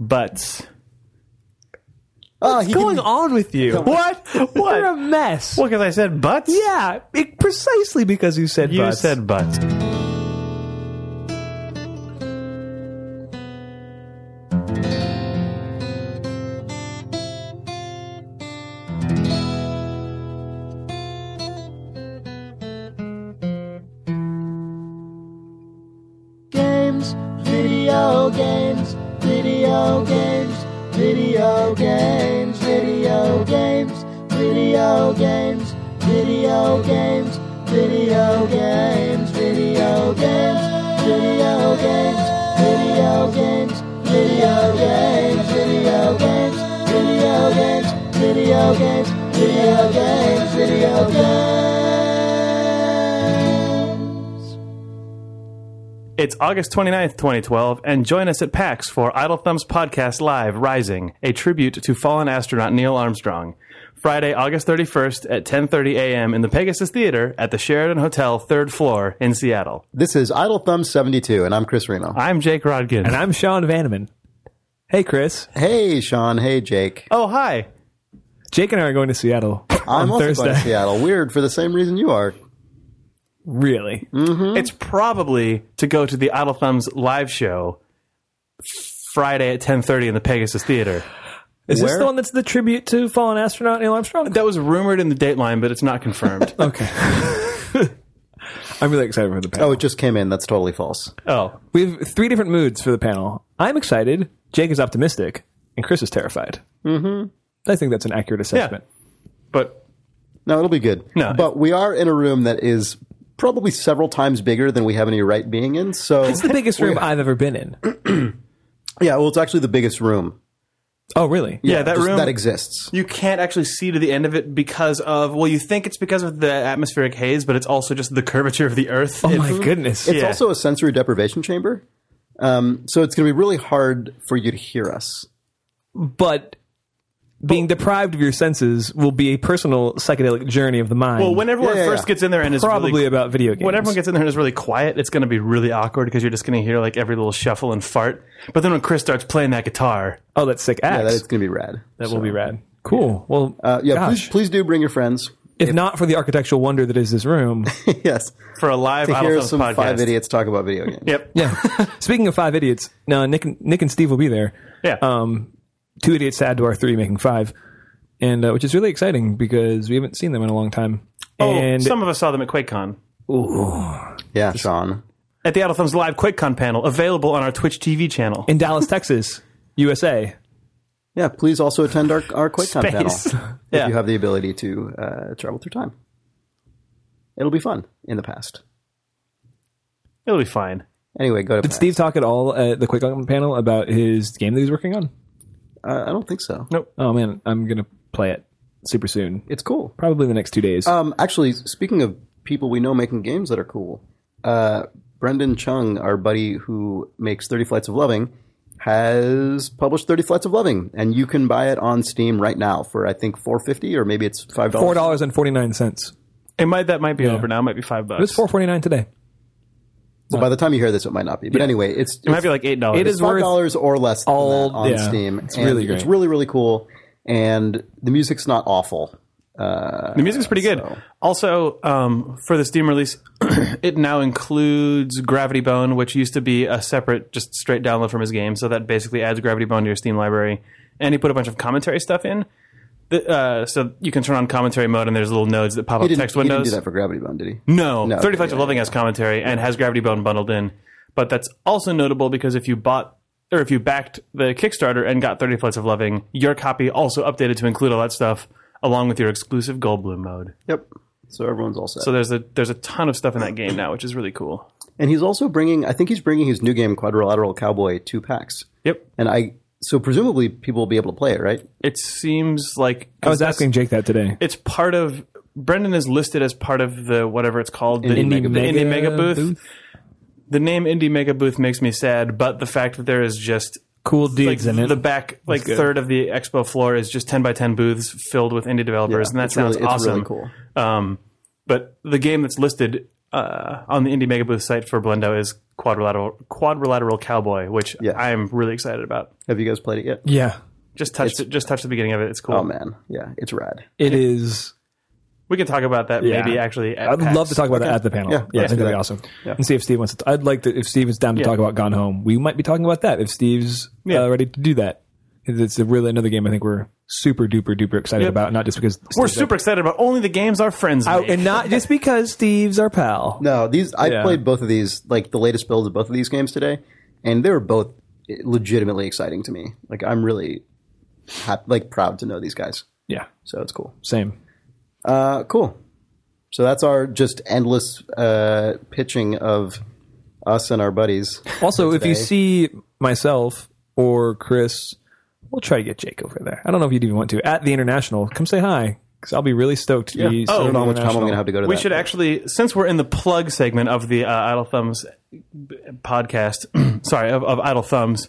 butts. Oh, What's going can- on with you? What? What? You're a mess. Well, because I said butts. Yeah, it- precisely because you said you butts. said butts. August 29th, 2012, and join us at PAX for Idle Thumbs Podcast Live Rising, a tribute to fallen astronaut Neil Armstrong. Friday, August 31st at 10:30 a.m. in the Pegasus Theater at the Sheraton Hotel, 3rd floor in Seattle. This is Idle Thumb 72, and I'm Chris Remo. I'm Jake Rodkin. And I'm Sean Vanaman. Hey, Chris. Hey, Sean. Hey, Jake. oh, hi. Jake and I are going to Seattle I'm on also Thursday. going to Seattle. Weird for the same reason you are. Really? It's probably to go to the Idle Thumbs live show Friday at 10:30 in the Pegasus Theater. Is this the one that's the tribute to fallen astronaut Neil Armstrong? That was rumored in the Dateline, but it's not confirmed. Okay. I'm really excited for the panel. Oh, it just came in. That's totally false. oh, We have three different moods for the panel. I'm excited. Jake is optimistic, and Chris is terrified. Mm-hmm. I think that's an accurate assessment. but No, it'll be good. No. But we are in a room that is probably several times bigger than we have any right being in. So, It's the biggest room I've ever been in. yeah, well, it's actually the biggest room. Oh, really? yeah, that just room that exists. you can't actually see to the end of it because of well, you think it's because of the atmospheric haze, but it's also just the curvature of the Earth. Oh It- my goodness. It's Yeah. also a sensory deprivation chamber. Um, so it's going to be really hard for you to hear us. But being deprived of your senses will be a personal psychedelic journey of the mind. Well, when everyone Yeah, yeah, first yeah. gets in there and is probably really, about video games. when everyone gets in there and is really quiet, it's going to be really awkward because you're just going to hear like every little shuffle and fart. But then when Chris starts playing that guitar, oh, that's sick. Axe. Yeah, that, it's going to be rad. that will be rad. Cool. Well, Uh, yeah, gosh. please, please do bring your friends. if not for the architectural wonder that is this room. yes, for a live to hear Thumbs some podcast. five idiots talk about video games. Yep. yeah. Speaking of five idiots, now Nick, and- Nick and Steve will be there. Yeah. Um, two idiots to add to our three, making five, and uh, which is really exciting because we haven't seen them in a long time. oh, and some of us saw them at QuakeCon. Ooh. Yeah, Sean. At the Idle Thumbs live QuakeCon panel, available on our Twitch TV channel. in Dallas, Texas, USA. Yeah, please also attend our our QuakeCon Space. panel if Yeah. you have the ability to uh, travel through time. It'll be fun in the past. It'll be fine. Anyway, go to Did Steve talk at all at the QuakeCon panel about his game that he's working on? Uh, I don't think so. Nope. Oh man, I'm gonna play it super soon. It's cool. Probably the next two days. Um, actually, speaking of people we know making games that are cool, uh, Brendon Chung, our buddy who makes Thirty Flights of Loving, has published Thirty Flights of Loving, and you can buy it on Steam right now for I think four fifty or maybe it's five dollars. Four dollars. dollars forty nine. It might that might be over now. It might be five bucks. It was four forty nine today. So by the time you hear this, it might not be. But anyway, it's It might be like eight dollars. It is five dollars or less than all- that on yeah, Steam. it's and really It's really really cool, and the music's not awful. The music's pretty good. Also, um, for the Steam release, it now includes Gravity Bone, which used to be a separate, just straight download from his game. So that basically adds Gravity Bone to your Steam library. And he put a bunch of commentary stuff in. Uh, so you can turn on commentary mode, and there's little nodes that pop up text he didn't do that for Gravity Bone, did he? No, No, 30 Flights yeah, of Loving yeah. has commentary and has Gravity Bone bundled in. But that's also notable because if you bought or if you backed the Kickstarter and got 30 Flights of Loving, your copy also updated to include all that stuff along with your exclusive Goldblum mode. Yep. So everyone's all set. So there's a there's a ton of stuff in that game now, which is really cool. and he's also bringing. I think he's bringing his new game, Quadrilateral Cowboy, to PAX. Yep. And I so presumably people will be able to play it, right? It seems like I was asking Jake that today. It's part of Brendon is listed as part of the whatever it's called, the Indie the Mega Booth. Indie Mega Booth. The name Indie Mega Booth makes me sad, but the fact that there is just Cool like dudes in it. the back like third of the expo floor is just 10 by 10 booths filled with indie developers and that it's sounds really, it's awesome really cool. um, but the game that's listed uh, on the indie mega booth site for blendo is quadrilateral quadrilateral cowboy, which Yeah. I am really excited about. Have you guys played it yet? Yeah, Just touched it, just touched the beginning of it. It's cool. Oh man, yeah, it's rad. it is. We can talk about that Yeah. maybe actually. At I'd PAX. love to talk about that at the panel. Yeah, Yeah, I think that'd be awesome. Yeah. And see if Steve wants to. I'd like to. If Steve is down to Yeah. talk about Gone Home, we might be talking about that. If Steve's Yeah. uh, ready to do that, 'Cause it's a really another game I think we're super duper duper excited Yep. about. Not just because We're Steve's super excited about only the games our friends our- make. and not just because Steve's our pal. No, these I Yeah. played both of these, like the latest builds of both of these games today, and they were both legitimately exciting to me. Like I'm really hap- like proud to know these guys, Yeah, so it's cool. same. Uh, cool. So that's our just endless uh, pitching of us and our buddies. Also, if you see myself or Chris, we'll try to get Jake over there. I don't know if you'd even want to at the international. Come say hi because I'll be really stoked to be. I Oh, don't know how much time I'm going to have to go to we that. should actually, since we're in the plug segment of the uh, Idle Thumbs podcast, sorry, of, of Idle Thumbs,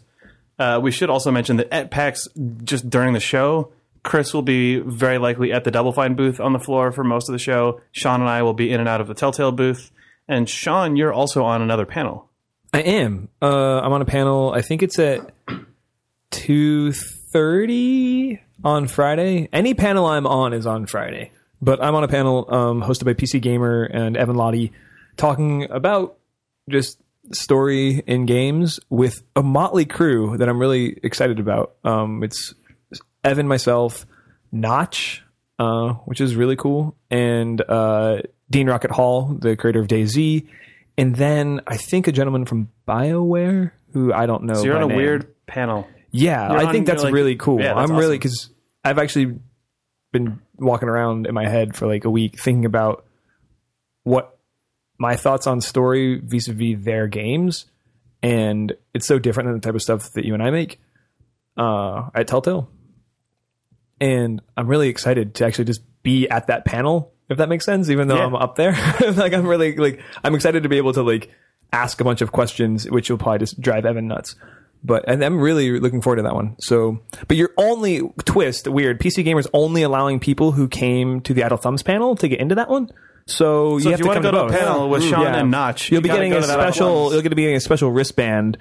uh, we should also mention that at PAX, just during the show, Chris will be very likely at the Double Fine booth on the floor for most of the show. Sean and I will be in and out of the Telltale booth. And Sean, you're also on another panel. I am. Uh, I'm on a panel. I think it's at two thirty on Friday. Any panel I'm on is on Friday, but I'm on a panel um, hosted by PC Gamer and Evan Lahti, talking about just story in games with a motley crew that I'm really excited about. Um, it's Evan, myself, Notch, uh, which is really cool, and uh, Dean Rocket Hall, the creator of DayZ, and then I think a gentleman from BioWare who I don't know. So you're on a name. weird panel. Yeah, You're I on- think that's you're like- really cool. Yeah, that's I'm really awesome. because I've actually been walking around in my head for like a week thinking about what my thoughts on story vis-a-vis their games, and it's so different than the type of stuff that you and I make uh, at Telltale. And I'm really excited to actually just be at that panel, if that makes sense. Even though Yeah. I'm up there, like I'm really like I'm excited to be able to like ask a bunch of questions, which will probably just drive Evan nuts. But and I'm really looking forward to that one. So, but you're only twist weird. PC Gamer's only allowing people who came to the Idle Thumbs panel to get into that one. So, So you if have you to come to go to a panel with Mm, Sean yeah. and Notch, You'll you be getting a to that at special. You're going to be getting a special wristband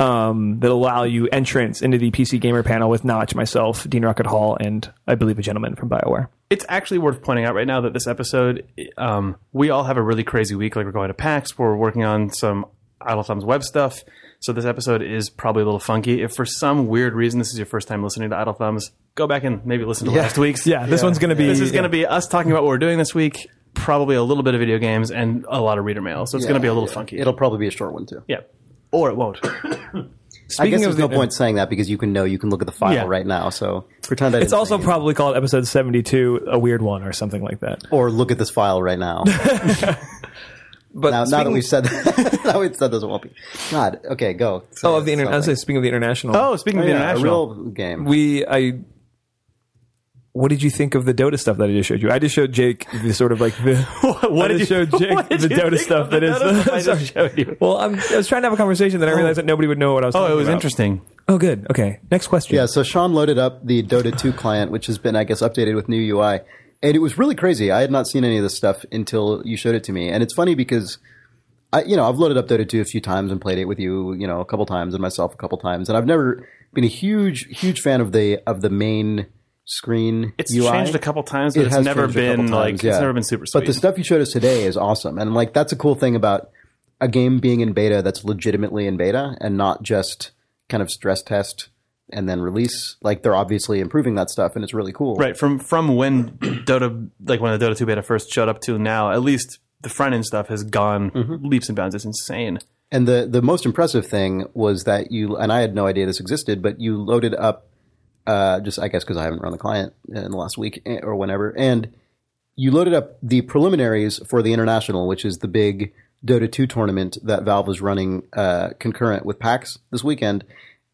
um, that'll allow you entrance into the PC Gamer panel with Notch, myself, Dean Rocket Hall, and I believe a gentleman from Bioware. it's actually worth pointing out right now that this episode, um, we all have a really crazy week. Like we're going to PAX, we're working on some Idle Thumbs web stuff. So this episode is probably a little funky. If for some weird reason this is your first time listening to Idle Thumbs, go back and maybe listen to last week's. Yeah, this one's going to be. This is going to be us talking about what we're doing this week. Probably a little bit of video games and a lot of reader mail. So it's going to be a little funky. It'll probably be a short one too. yeah, or it won't. I Speaking guess of there's no the- uh, point saying that because you can know you can look at the file Yeah. right now. So pretend I It's didn't also say it. probably called episode 72, a weird one or something like that. or look at this file right now. But now, now that we've said that, now we've said this won't be. God, okay, go. Say oh, of the it, inter- I was something. saying, speaking of the international, Oh, speaking of Oh, the yeah, a international, real game. we I. What did you think of the Dota stuff that I just showed you? I just showed Jake the sort of like the. what I did just you show Jake the Dota stuff of the that is. Dota stuff I just showed you? Well, I'm, I was trying to have a conversation that I oh. realized that nobody would know what I was. Oh, talking it was about. interesting. Oh, good. Okay, next question. Yeah, so Sean loaded up the Dota 2 client, which has been, I guess, updated with new UI. And it was really crazy. I had not seen any of this stuff until you showed it to me. And it's funny because, I, you know, I've loaded up Dota 2 a few times and played it with you, you know, a couple times and myself a couple times. And I've never been a huge, huge fan of the of the main screen It's UI. changed a couple times, but It it's has never been like yeah. it's never been super sweet. But the stuff you showed us today is awesome, and like that's a cool thing about a game being in beta that's legitimately in beta and not just kind of stress test and then release. Like they're obviously improving that stuff, and it's really cool. right from from when Dota like when the Dota 2 beta first showed up to now, at least the front end stuff has gone Mm-hmm. leaps and bounds. It's insane. And the the most impressive thing was that you and I had no idea this existed, but you loaded up. Uh, just I guess because I haven't run the client in the last week eh, or whenever, and you loaded up the preliminaries for the international, which is the big Dota 2 tournament that Valve is running uh, concurrent with PAX this weekend,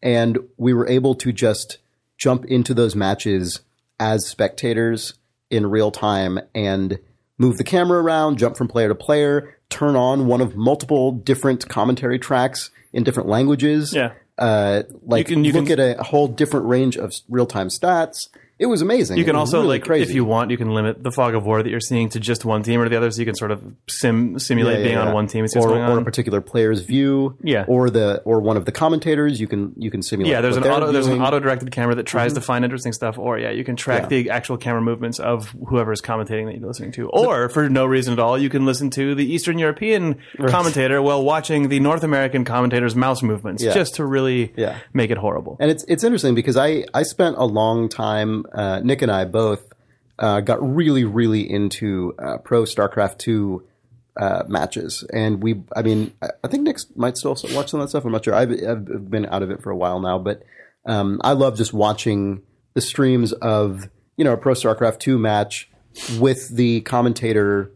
and we were able to just jump into those matches as spectators in real time and move the camera around, jump from player to player, turn on one of multiple different commentary tracks in different languages. Yeah. Uh, like You can- you look can- at a whole different range of real time stats. It was amazing. You can also really like crazy. if you want, you can limit the fog of war that you're seeing to just one team or the other, so you can sort of sim simulate Yeah, yeah, being yeah. on one team or, going or a particular player's view, Yeah. or the or one of the commentators. You can you can simulate. Yeah, there's an auto, there's an auto directed camera that tries to find interesting stuff, or yeah, you can track Mm-hmm. The actual camera movements of whoever is commentating that you're listening to, or for no reason at all, you can listen to the Eastern European commentator while watching the North American commentator's mouse movements, just to really Yeah. make it horrible. And it's it's interesting because I I spent a long time. Uh, Nick and I both uh, got really really into uh, pro StarCraft two uh, matches, and we I mean I, think Nick might still watch some of that stuff. I'm not sure. I've, I've been out of it for a while now, but um, I love just watching the streams of you know a pro StarCraft two match with the commentator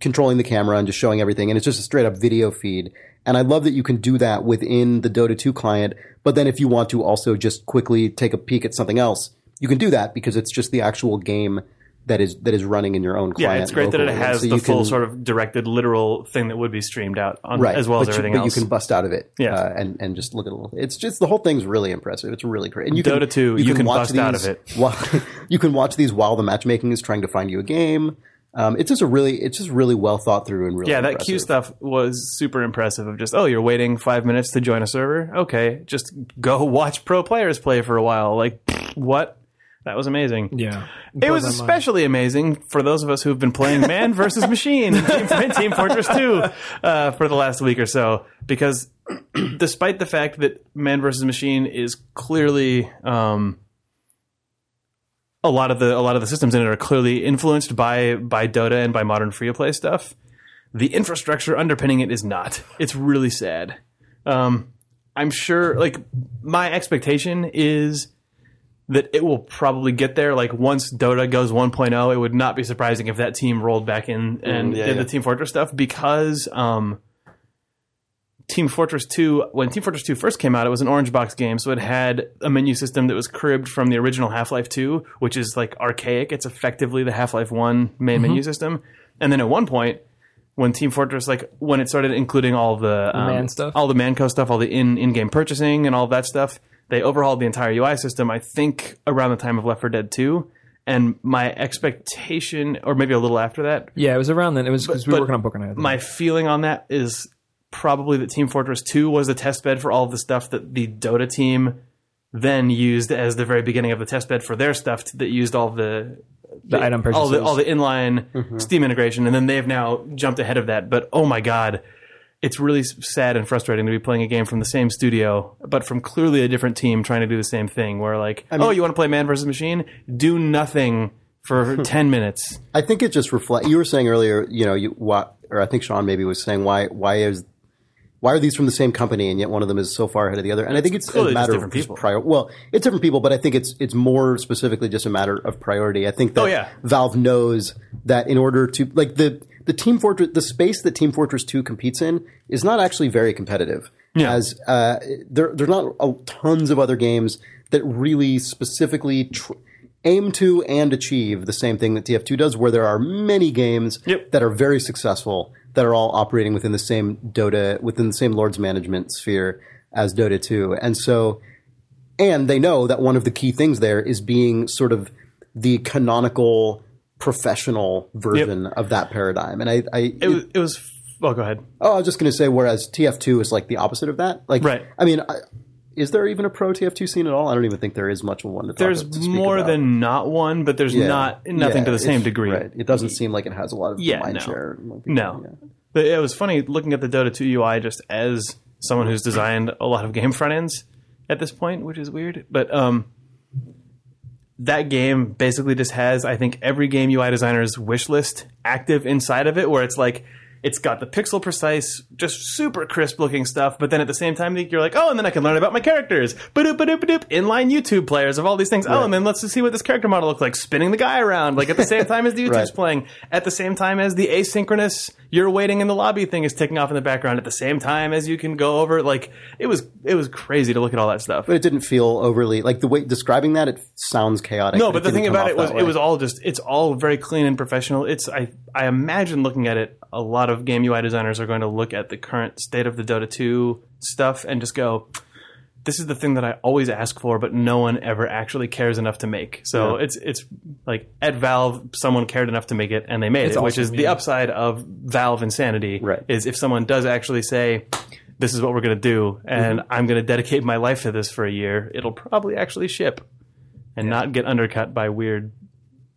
controlling the camera and just showing everything. And it's just a straight up video feed. And I love that you can do that within the Dota 2 client. But then if you want to also just quickly take a peek at something else, you can do that because it's just the actual game that is that is running in your own client. yeah, it's great that it has So the full can- sort of directed, literal thing that would be streamed out on, right as well but as you, everything but else. you can bust out of it, Yeah. uh, and and just look at a little. It's just the whole thing's really impressive. It's really great. And you Dota can, 2, you can watch bust out these of it. While, you can watch these while the matchmaking is trying to find you a game. Um, it's just a really, it's just really well thought through and really Yeah, that impressive. queue stuff was super impressive. Of just, oh, you're waiting five minutes to join a server. Okay, just go watch pro players play for a while. Like, what? That was amazing. Yeah, It was especially amazing for those of us who've been playing Mann versus Machine in Team, Team Fortress 2 uh, for the last week or so. Because despite the fact that Mann versus Machine is clearly um, a lot of the a lot of the systems in it are clearly influenced by by Dota and by modern free to play stuff, the infrastructure underpinning it is not. It's really sad. Um, I'm sure. Like my expectation is that it will probably get there. Like once Dota goes 1.0, it would not be surprising if that team rolled back in and Mm, yeah, did yeah. the Team Fortress stuff because um, Team Fortress 2, when Team Fortress 2 first came out, it was an orange box game, so it had a menu system that was cribbed from the original Half Life 2, which is like archaic. It's effectively the Half Life 1 main menu system. And then at one point, when Team Fortress, like when it started including all the um, man stuff? all the Mann Co. stuff, all the in in game purchasing and all that stuff, they overhauled the entire UI system. I think around the time of Left 4 Dead 2, and my expectation, or maybe a little after that, Yeah, it was around then. It was because we were working on Pokemon. My feeling on that is probably that Team Fortress 2 was the test bed for all of the stuff that the Dota team then used as the very beginning of the test bed for their stuff that used all the the item purchases. all the all the inline mm-hmm. Steam integration, and then they've now jumped ahead of that. But oh my god, it's really sad and frustrating to be playing a game from the same studio, but from clearly a different team trying to do the same thing. Where like, oh, you want to play Mann versus Machine? Do nothing for ten minutes. I think it just reflects. You were saying earlier, you know, you what, or I think Sean maybe was saying why why is why are these from the same company and yet one of them is so far ahead of the other? And I think it's clearly a matter different of people. prior. Well, it's different people, but I think it's it's more specifically just a matter of priority. I think oh, that Oh, yeah. Valve knows that in order to like the the Team Fortress the space that Team Fortress Two competes in is not actually very competitive. Yeah. As uh, there there's not a, tons of other games that really specifically. Tr- aim to and achieve the same thing that TF2 does, where there are many games Yep. that are very successful that are all operating within the same Dota, within the same Lord's management sphere as Dota 2. And so, and they know that one of the key things there is being sort of the canonical professional version of that paradigm. And I, I It was. It was well, go ahead. oh, I was just going to say, whereas TF2 is like the opposite of that. Like, Right. I mean, I, is there even a pro TF2 scene at all? I don't even think there is much of one to talk There's to more about. than not one, but there's Yeah. not nothing Yeah, to the same degree. Right. It doesn't seem like it has a lot of Yeah, mind no. share. No. yeah. But it was funny looking at the Dota 2 UI just as someone who's designed a lot of game front ends at this point, which is weird. But um, that game basically just has, I think, every game UI designer's wish list active inside of it, where it's like, it's got the pixel precise, just super crisp looking stuff, but then at the same time, you're like, oh, and then I can learn about my characters. Ba-doop, ba-doop, ba-doop. Inline YouTube players of all these things. Oh, and then let's just see what this character model looks like, spinning the guy around, like at the same time as the YouTube's Right. playing, at the same time as the asynchronous you're waiting in the lobby thing is ticking off in the background, at the same time as you can go over. Like it was, it was crazy to look at all that stuff. But it didn't feel overly like the way describing that. It sounds chaotic. No, but the thing about it was it was all just it's all very clean and professional. It's I I imagine looking at it, a lot of game UI designers are going to look at the current state of the Dota 2 stuff and just go, this is the thing that I always ask for, but no one ever actually cares enough to make. So Yeah. it's it's like at Valve, someone cared enough to make it, and they made It's it, which is awesome, the upside of Valve insanity. Right. Is if someone does actually say, "This is what we're going to do," and Mm-hmm. I'm going to dedicate my life to this for a year, it'll probably actually ship, and not get undercut by weird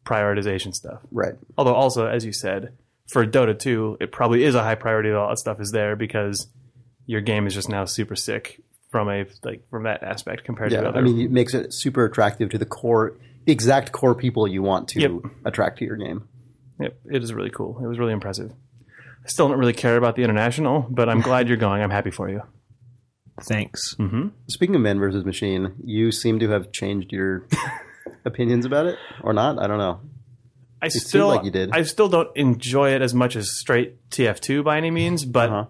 prioritization stuff. Right. Although also, as you said, for Dota 2, it probably is a high priority that all that stuff is there because your game is just now super sick from a like from that aspect compared to Yeah. other. I mean, it makes it super attractive to the core, the exact core people you want to Yep. attract to your game. Yep, it is really cool. It was really impressive. I still don't really care about the international, but I'm glad you're going. I'm happy for you. Thanks. Mm-hmm. Speaking of Mann versus machine, you seem to have changed your opinions about it, or not? I don't know. I still like you did. I still don't enjoy it as much as straight TF2 by any means, but Uh-huh.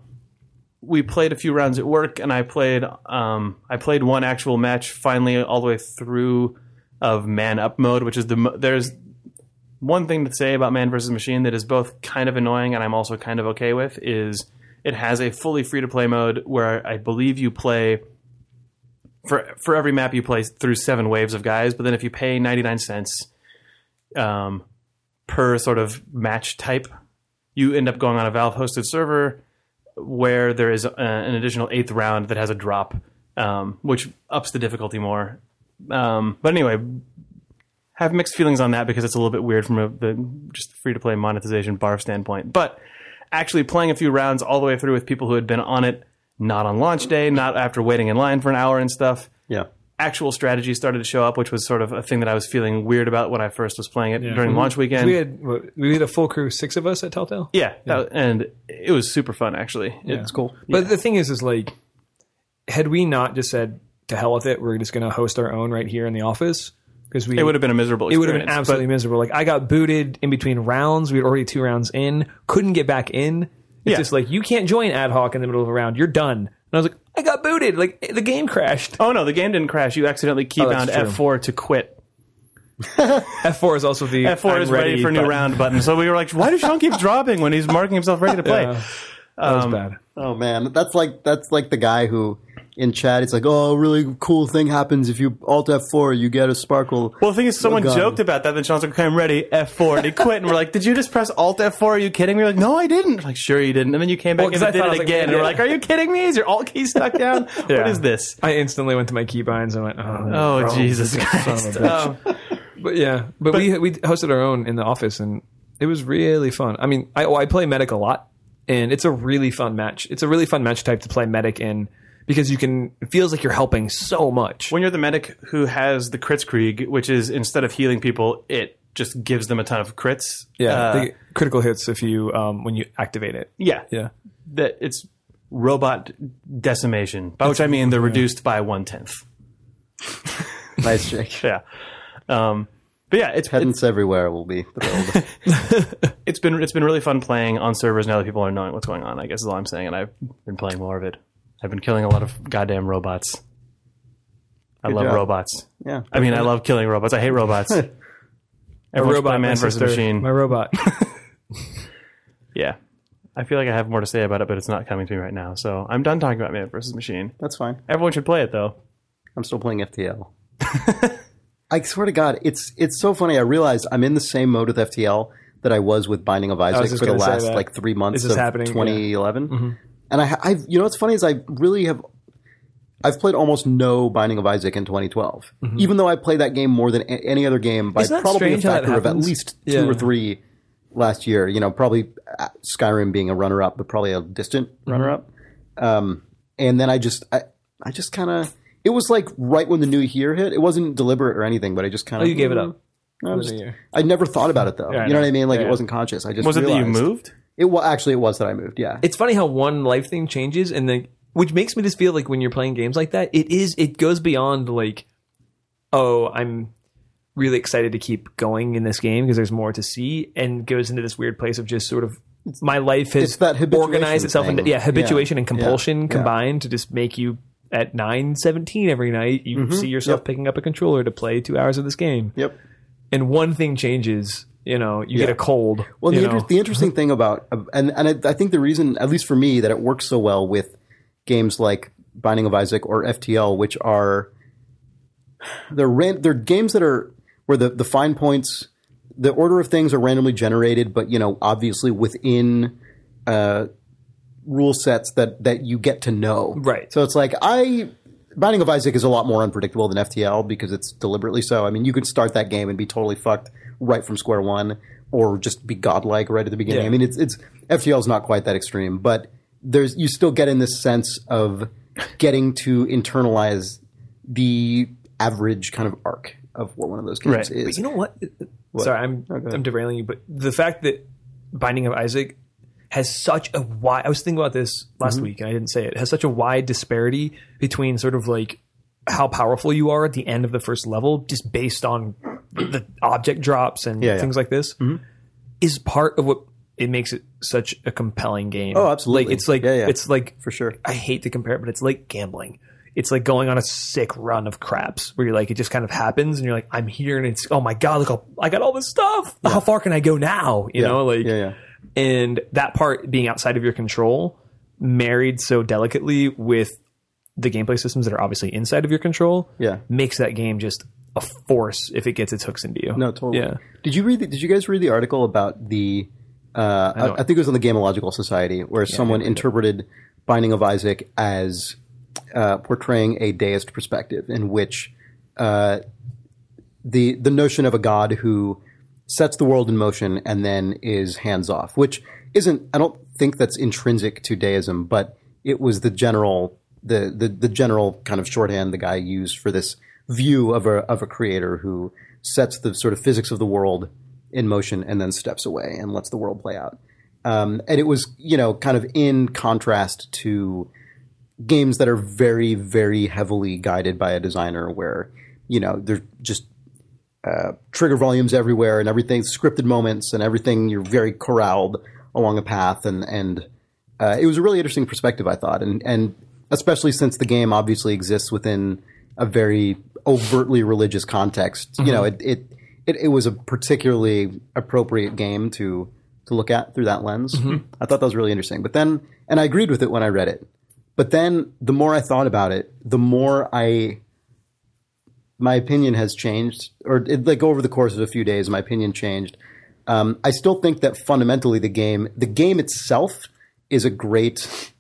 we played a few rounds at work, and I played um, I played one actual match finally all the way through of man up mode, which is the mo- there's one thing to say about Mann versus machine that is both kind of annoying and I'm also kind of okay with is it has a fully free to play mode where I believe you play for for every map you play through seven waves of guys, but then if you pay 99 cents um, per sort of match type, you end up going on a Valve hosted server where there is uh an additional eighth round that has a drop, um, which ups the difficulty more. Um, but anyway, have mixed feelings on that because it's a little bit weird from a, the just free to play monetization bar standpoint. But actually playing a few rounds all the way through with people who had been on it, not on launch day, not after waiting in line for an hour and stuff. Yeah. Actual strategy started to show up, which was sort of a thing that I was feeling weird about when I first was playing it during launch weekend. We had we had a full crew, six of us at Telltale. yeah, that- and it was super fun actually. It- It's cool. But the thing is, is like, had we not just said to hell with it, we're just going to host our own right here in the office because we it would have been a miserable. it would have been absolutely miserable. Like I got booted in between rounds. We were already two rounds in, couldn't get back in. It's Yeah. just like you can't join ad hoc in the middle of a round. You're done. And I was like, I got booted. Like the game crashed. Oh no, the game didn't crash. You accidentally oh, keybound that's. F4 to quit. F4 is also the F4 I'm is ready, for new button. round button. So we were like, why does Sean keep dropping when he's marking himself ready to play? Yeah. That was um, bad. Oh man, that's like that's like the guy who in chat it's like, oh, a really cool thing happens if you alt F4, you get a sparkle. Well, the thing is, someone gun. joked about that. Then Sean's like, okay, I'm ready. F4. And he quit. And we're like, did you just press Alt F4? Are you kidding me? We're like, no, I didn't. We're like, sure you didn't. And then you came back Well, 'cause and I did I it like, again. and we're like, are you kidding me? Is your Alt key stuck down? What Yeah. is this? I instantly went to my keybinds and went, oh, Oh, Jesus son of a Christ. Oh. But yeah, but, we we hosted our own in the office, and it was really fun. I mean, I, oh, I play medic a lot, and it's a really fun match. It's a really fun match type to play medic in because you can. It feels like you're helping so much. when you're the medic who has the Kritzkrieg, which is instead of healing people, it just gives them a ton of crits. yeah, Uh, they critical hits if you um, when you activate it. yeah. Yeah, That it's robot decimation, by which I mean they're reduced by one tenth. Nice trick. Yeah. Um, but yeah, it's, it's Pedants everywhere will be thrilled. it's been it's been really fun playing on servers now that people are knowing what's going on. I guess is all I'm saying, and I've been playing more of it. I've been killing a lot of goddamn robots. I love job. robots. yeah. I mean, I love killing robots. I hate robots. Everyone's robot man versus sister, machine. My robot. Yeah. I feel like I have more to say about it, but it's not coming to me right now. So I'm done talking about Mann versus machine. That's fine. Everyone should play it though. I'm still playing FTL. I swear to God, it's it's so funny. I realized I'm in the same mode with FTL that I was with Binding of Isaac just for the gonna say last that. like three months This is of happening, yeah. 2011. And I, I've you know what's funny is I really have. I've played almost no Binding of Isaac in 2012, even though I played that game more than a- any other game by probably a strange how that factor of at least two Yeah. or three last year. You know, probably uh, Skyrim being a runner-up, but probably a distant Mm-hmm. runner-up. Um, and then I just, I, I just kind of, it was like right when the new year hit. It wasn't deliberate or anything, but I just kind of. Oh, you gave it up. I, the new year. I never thought about it though. Yeah, you know know. what I mean? Like Yeah, it wasn't conscious. I just Was it that you moved? It was actually it was that I moved. Yeah, it's funny how one life thing changes and then which makes me just feel like when you're playing games like that it is it goes beyond like oh i'm really excited to keep going in this game because there's more to see and goes into this weird place of just sort of my life has It's that habituation organized itself into yeah habituation Yeah. and compulsion Yeah. combined to just make you at 917 every night you mm-hmm. see yourself Yep. picking up a controller to play two hours of this game Yep. and one thing changes you know you get a cold Well, the, inter- the interesting thing about and and I, I think the reason, at least for me, that it works so well with games like Binding of Isaac or FTL, which are they're ran, they're games that are where the the fine points, the order of things are randomly generated, but you know obviously within uh, rule sets that that you get to know. Right. So it's like I. Binding of Isaac is a lot more unpredictable than FTL because it's deliberately so. I mean, you could start that game and be totally fucked right from square one, or just be godlike right at the beginning. Yeah. I mean, it's it's FTL is not quite that extreme, but there's you still get in this sense of getting to internalize the average kind of arc of what one of those games Right. is. But you know what? Sorry, I'm go. I'm derailing you, but the fact that Binding of Isaac has such a wide. I was thinking about this last Mm-hmm. week and I didn't say it. Has such a wide disparity between sort of like how powerful you are at the end of the first level, just based on the object drops and Yeah, Mm-hmm. yeah. things like this, is part of what it makes it such a compelling game. Oh, absolutely. Like it's like yeah. it's like For sure. I hate to compare it, but it's like gambling. It's like going on a sick run of craps where you're like, it just kind of happens and you're like, I'm here and it's, oh my God, look, I got all this stuff. How far can I go now? You know, like, yeah, yeah. and that part being outside of your control, married so delicately with the gameplay systems that are obviously inside of your control, Yeah. makes that game just a force if it gets its hooks into you. No, totally. Yeah. Did you read? The, did you guys read the article about the? Uh, I, I think it was on the Gameological Society where someone interpreted Binding of Isaac as uh, portraying a deist perspective in which uh, the the notion of a god who sets the world in motion and then is hands off, which isn't. I don't think that's intrinsic to deism, but it was the general the the, the general kind of shorthand the guy used for this view of a of a creator who sets the sort of physics of the world in motion and then steps away and lets the world play out. Um, and it was you know kind of in contrast to games that are very very heavily guided by a designer where you know there's just uh, trigger volumes everywhere and everything scripted moments and everything you're very corralled along a path and and uh, it was a really interesting perspective I thought and and especially since the game obviously exists within a very overtly religious context you know it, it it it was a particularly appropriate game to to look at through that lens. I thought that was really interesting. But then and I agreed with it when I read it. But then the more I thought about it the more I my opinion has changed, or it, like over the course of a few days, my opinion changed. Um, I still think that fundamentally the game, the game itself, is a great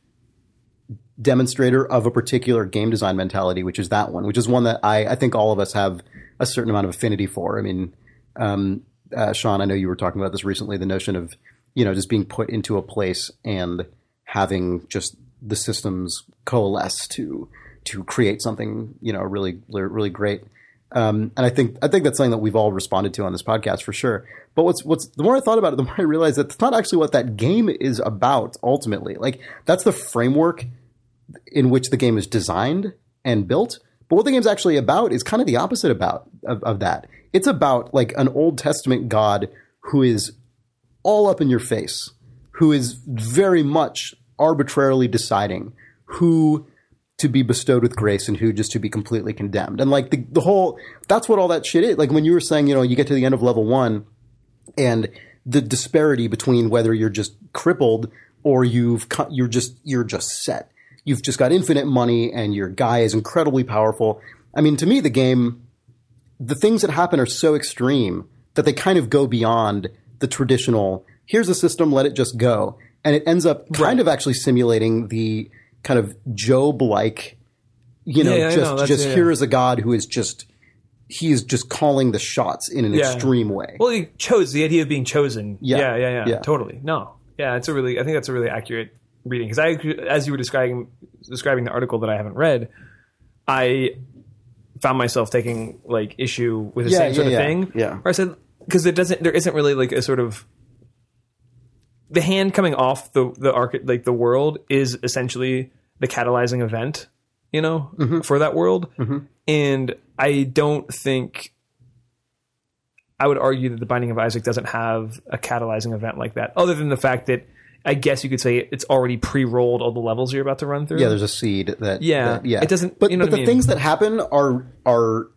demonstrator of a particular game design mentality, which is that one, which is one that I, I think all of us have a certain amount of affinity for. I mean, um, uh, Sean, I know you were talking about this recently, the notion of you know just being put into a place and having just the systems coalesce to to create something you know really really great. Um, and I think I think that's something that we've all responded to on this podcast for sure. But what's what's the more I thought about it, the more I realized that it's not actually what that game is about ultimately. Like that's the framework in which the game is designed and built. But what the game's actually about is kind of the opposite about of, of that. It's about like an Old Testament God who is all up in your face, who is very much arbitrarily deciding who to be bestowed with grace and who just to be completely condemned. And like the, the whole, that's what all that shit is. Like when you were saying, you know, you get to the end of level one and the disparity between whether you're just crippled or you've you're just, you're just set. You've just got infinite money and your guy is incredibly powerful. I mean, to me, the game, the things that happen are so extreme that they kind of go beyond the traditional, here's a system, let it just go. And it ends up kind of actually simulating the kind of Job like, you know, Yeah, yeah, just, know. Just yeah, here is a God who is just, he is just calling the shots in an Yeah. extreme way. Well, he chose the idea of being chosen. Yeah. Yeah, yeah, yeah, Yeah. Totally. No. Yeah, it's a really. I think that's a really accurate reading because I, as you were describing describing the article that I haven't read, I found myself taking like issue with the Yeah, same sort yeah, of yeah. thing. Yeah. Where I said because it doesn't. There isn't really like a sort of the hand coming off the the arc like the world is essentially the catalyzing event, you know, Mm-hmm. for that world. And I don't think I would argue that the Binding of Isaac doesn't have a catalyzing event like that, other than the fact that I guess you could say it's already pre-rolled all the levels you're about to run through. Yeah, there's a seed that. Yeah. that- yeah. It doesn't- But you know but the mean? things that happen are are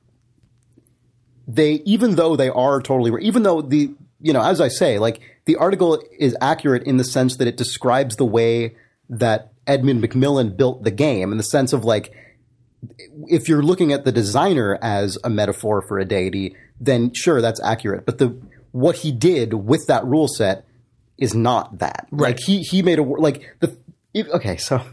they even though they are totally even though the you know as I say like the article is accurate in the sense that it describes the way that Edmund McMillen built the game in the sense of like if you're looking at the designer as a metaphor for a deity, then sure that's accurate. But the what he did with that rule set is not that. Like he he made a wor- like the if- okay. So I'm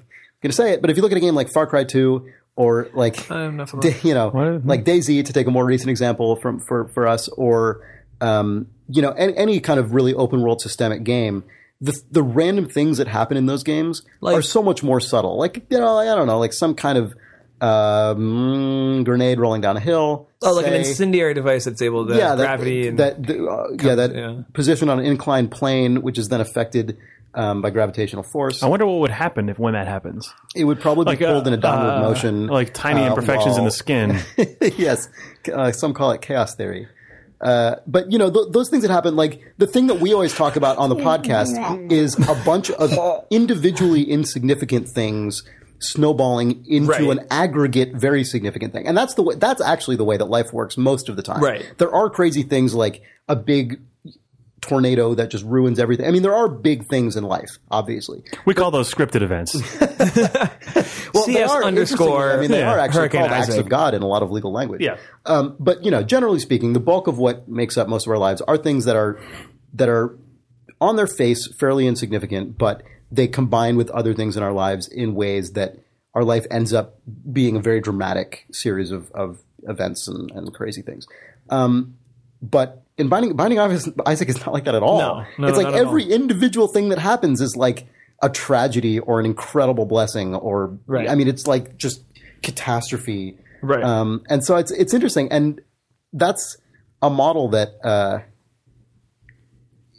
gonna say it, but if you look at a game like Far Cry Two or like I'm not. Da- you know, like DayZ to take a more recent example from for for us, or um, you know, any, any kind of really open world systemic game. The, the random things that happen in those games Like- are so much more subtle. Like you know, I don't know, like some kind of um, grenade rolling down a hill. Oh, like an incendiary device that's able to yeah, that- gravity and that, the, uh, yeah that yeah. position on an inclined plane, which is then affected um, by gravitational force. I wonder what would happen if when that happens. It would probably be Like uh, pulled in a downward uh, motion, like tiny uh, imperfections in the skin. yes, uh, some call it chaos theory. Uh, but you know th- those things that happen. Like the thing that we always talk about on the podcast is a bunch of individually insignificant things snowballing into Right. an aggregate, very significant thing. And that's the way. That's actually the way that life works most of the time. Right. There are crazy things like a big tornado that just ruins everything. I mean, there are big things in life, obviously. We call those scripted events. Well, they CS are underscore, I mean, they yeah, are actually Hurricane called acts of God in a lot of legal language. Yeah. Um, but you know, generally speaking, the bulk of what makes up most of our lives are things that are that are on their face fairly insignificant, but they combine with other things in our lives in ways that our life ends up being a very dramatic series of, of events and, and crazy things. Um, but in Binding, Binding Isaac Isaac is not like that at all. No, no, it's like every individual thing that happens is like a tragedy or an incredible blessing or Right. I mean it's like just catastrophe. Right. Um, and so it's it's interesting and that's a model that uh,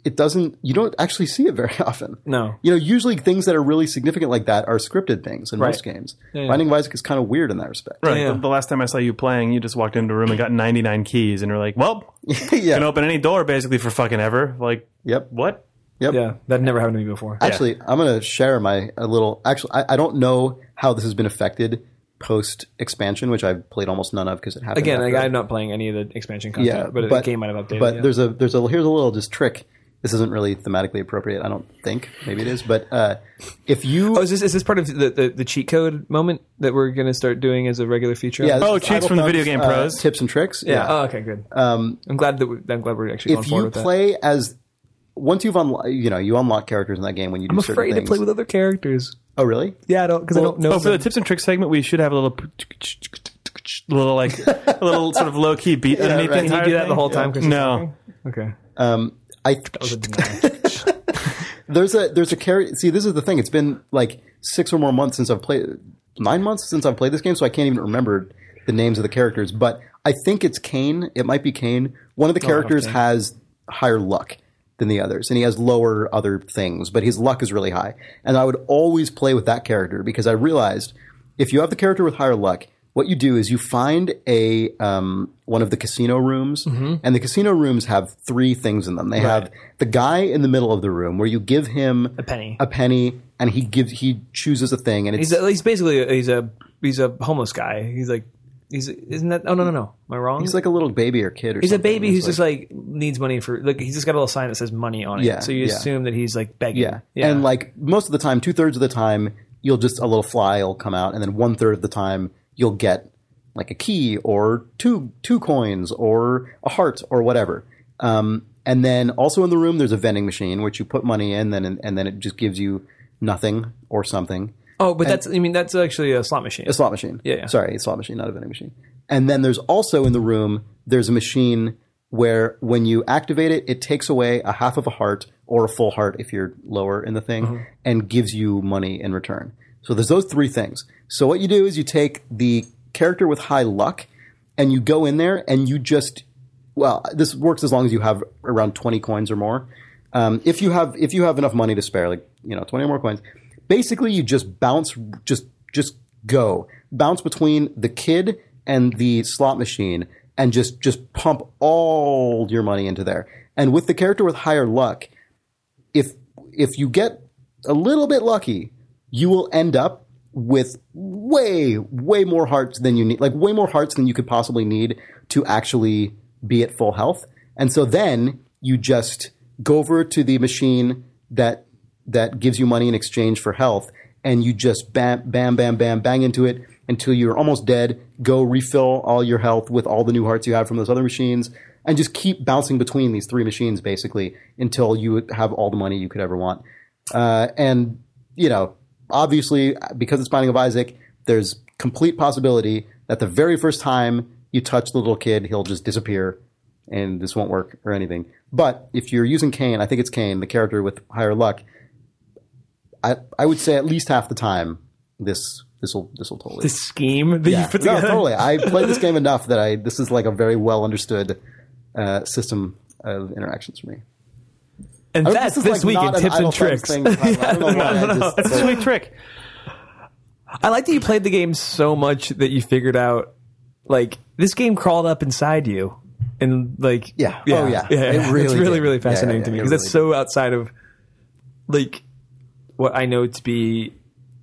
it doesn't you don't actually see it very often. No. You know, usually things that are really significant like that are scripted things in Right. most games. Yeah, yeah. Binding of Isaac is kind of weird in that respect. Right. Yeah. The, the last time I saw you playing, you just walked into a room and got 99 keys, and you're like, "Well, yeah. can open any door basically for fucking ever." Like, Yep. what? Yep. Yeah, that never happened to me before. Actually, I'm going to share my a little. Actually, I, I don't know how this has been affected post expansion, which I've played almost none of because it happened. Again, like, I'm not playing any of the expansion content, yeah, but, the game might have updated. But yeah. there's a there's a here's a little just trick. This isn't really thematically appropriate. I don't think. Maybe it is, but uh, if you Oh, is this is this part of the, the, the cheat code moment that we're going to start doing as a regular feature? yeah, Oh, cheats from the Video Thumbs, Game uh, Pros. tips and tricks. yeah. Oh, okay, good. Um, I'm glad that we, I'm glad we're actually going if forward you with that. play as once you've unlocked, you know, you unlock characters in that game when you do I'm certain afraid to play with other characters. Oh, really? Yeah, I don't because I don't know. Oh, for the tips and tricks segment, we should have a little, little like a little sort of low key beat underneath right. the Can you do that the thing. whole time? 'cause No. Okay. Um, I That was a denial. there's a there's a character. See, this is the thing. It's been like six or more months since I've played. Nine months since I've played this game, so I can't even remember the names of the characters. But I think it's Cain. It might be Cain. One of the oh, characters Cain. has higher luck than the others, and he has lower other things, but his luck is really high. And I would always play with that character because I realized if you have the character with higher luck, what you do is you find a um, one of the casino rooms, Mm-hmm. and the casino rooms have three things in them. They have the guy in the middle of the room where you give him A penny. a penny, and he gives he chooses a thing, and it's He's a, he's basically a, he's a he's a homeless guy. He's like he's isn't that? Oh no no no. Am I wrong? he's like a little baby or kid or He's a baby It's who's just like needs money for like he's just got a little sign that says money on it. Yeah, so you yeah. assume that he's like begging. yeah. and like most of the time, two thirds of the time, you'll just a little fly will come out, and then one third of the time, you'll get like a key or two two coins or a heart or whatever. Um, and then also in the room, there's a vending machine which you put money in, then and then it just gives you nothing or something. oh, but that's I mean that's actually a slot machine. A slot machine. Yeah, yeah. Sorry, a slot machine, not a vending machine. And then there's also in the room, there's a machine where when you activate it, it takes away a half of a heart or a full heart if you're lower in the thing Mm-hmm. and gives you money in return. So there's those three things. So what you do is you take the character with high luck and you go in there and you just well, this works as long as you have around 20 coins or more. Um, if you have if you have enough money to spare, like you know, 20 or more coins, basically you just bounce, just just go bounce between the kid and the slot machine, and just just pump all your money into there. And with the character with higher luck, if if you get a little bit lucky, you will end up with way way more hearts than you need, like way more hearts than you could possibly need to actually be at full health. And so then you just go over to the machine that that gives you money in exchange for health, and you just bam, bam, bam, bam, bang into it until you're almost dead. Go refill all your health with all the new hearts you have from those other machines, and just keep bouncing between these three machines basically until you have all the money you could ever want. Uh, and you know, obviously, because it's Binding of Isaac, there's complete possibility that the very first time you touch the little kid, he'll just disappear, and this won't work or anything. But if you're using Cain, I think it's Cain, the character with higher luck. I I would say at least half the time this this will this will totally The scheme that yeah. you put no, totally. I played this game enough that I this is like a very well understood uh, system of interactions for me. And I- that's is this, like week in tips and tricks. thing. I don't know why. I just- That's a sweet trick. I like that you played the game so much that you figured out like this game crawled up inside you. And like Yeah. Oh, yeah. It it's really really did. really Yeah, fascinating yeah, to me because that's really so outside of like what I know to be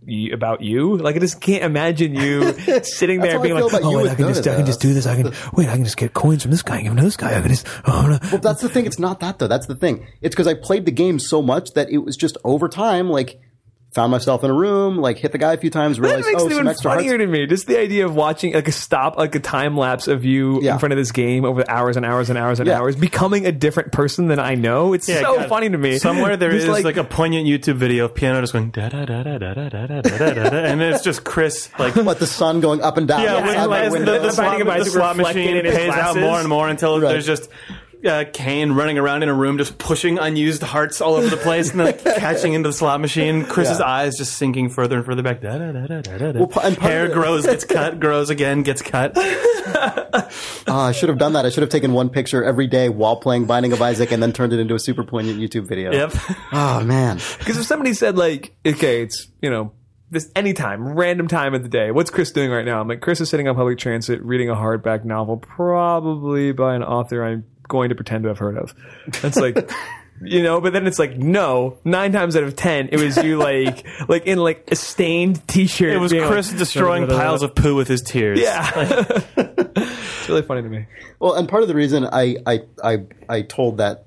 you, about you. Like I just can't imagine you sitting there being like, "Oh, wait, I can just, I can just do this. I can wait. I can just get coins from this guy. Give him to this guy. I can just. Oh, no. Well, that's the thing. It's not that though. That's the thing. It's because I played the game so much that it was just over time. Like, found myself in a room, like hit the guy a few times, That realized makes oh, it some even extra funnier hearts. to me. Just the idea of watching like a stop, like a time lapse of you Yeah. in front of this game over hours and hours and hours and Yeah. hours, becoming a different person than I know. It's Yeah, so God. funny to me. Somewhere there Just is like, a poignant YouTube video of piano just going da da da da da da da da da da, and it's just Chris like. But the sun going up and down. Yeah, outside when, my as the, window. the, slot, Binding of the Isaac slot reflecting machine in his pays out glasses. more and more until Right. there's just uh, Cain running around in a room just pushing unused hearts all over the place and then like, catching into the slot machine. Chris's Yeah. eyes just sinking further and further back. Da, da, da, da, da, da, da. Well, pa- and Hair of grows, gets cut, grows again, gets cut. Ah, I should have done that. I should have taken one picture every day while playing Binding of Isaac and then turned it into a super poignant YouTube video. Yep. Oh man. Because if somebody said like, okay, it's you know this anytime, random time of the day. What's Chris doing right now? I'm like, Chris is sitting on public transit reading a hardback novel, probably by an author I'm going to pretend to have heard of. That's like. You know, but then it's like no. Nine times out of ten, it was you like, like in like a stained T-shirt. It was Chris like, destroying piles of poo with his tears. Yeah, it's really funny to me. Well, and part of the reason I I I, I told that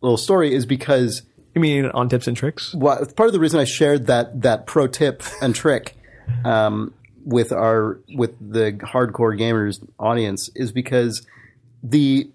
little story is because You mean on tips and tricks? well, part of the reason I shared that that pro tip and trick um, with our with the hardcore gamers audience is because the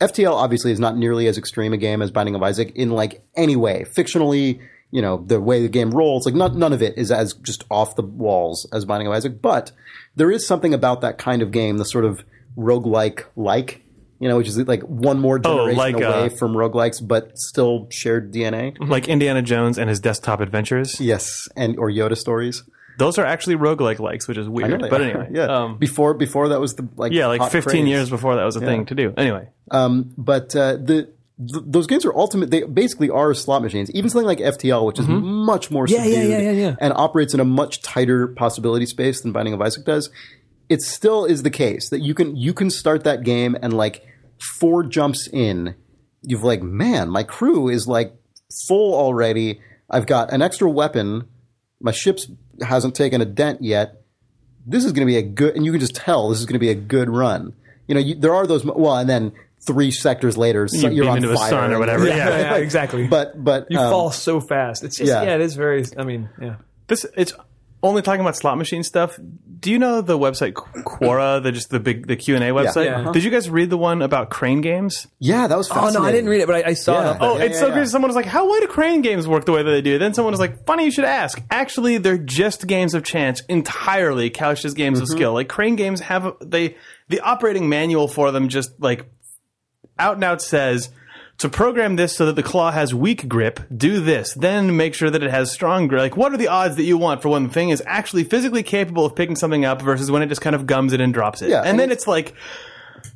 FTL obviously is not nearly as extreme a game as Binding of Isaac in like any way. Fictionally, you know, the way the game rolls, like not, none of it is as just off the walls as Binding of Isaac, but there is something about that kind of game, the sort of roguelike like, you know, which is like one more generation like, away uh, from roguelikes, but still shared DNA. Like Indiana Jones and his desktop adventures. Yes, and or Yoda stories. Those are actually roguelike likes, which is weird. But are. anyway. yeah. Um, before before that was the like yeah, like hot 15 craze. years before that was a thing to do. Anyway. um, But uh, the th- those games are ultimate. They basically are slot machines. Even something like FTL, which is much more Mm-hmm. Yeah, yeah, subdued yeah, yeah, yeah. and operates in a much tighter possibility space than Binding of Isaac does. It still is the case that you can you can start that game and like four jumps in, you've like, man, my crew is like full already. I've got an extra weapon. My ship's hasn't taken a dent yet. This is going to be a good, and you can just tell this is going to be a good run. You know, you, there are those. Well, and then three sectors later, so You you're beam on into the fire sun or whatever. Yeah, Yeah. yeah, exactly. But but you um, fall so fast. It's just yeah. yeah. it is very. I mean, yeah. This it's only talking about slot machine stuff. Do you know the website Quora, the just the big the Q and A website? Yeah. Did you guys read the one about crane games? Yeah, that was. Oh no, I didn't read it, but I, I saw Yeah. it. Oh, Yeah, it's yeah, so yeah. crazy. Someone was like, "How why do crane games work the way that they do?" Then someone was like, "Funny you should ask." Actually, they're just games of chance entirely, couched as games of Mm-hmm. skill. Like crane games have they the operating manual for them just like out and out says to program this so that the claw has weak grip, do this. Then make sure that it has strong grip. Like, what are the odds that you want for when the thing is actually physically capable of picking something up versus when it just kind of gums it and drops it? Yeah, and, and then it's- it's like,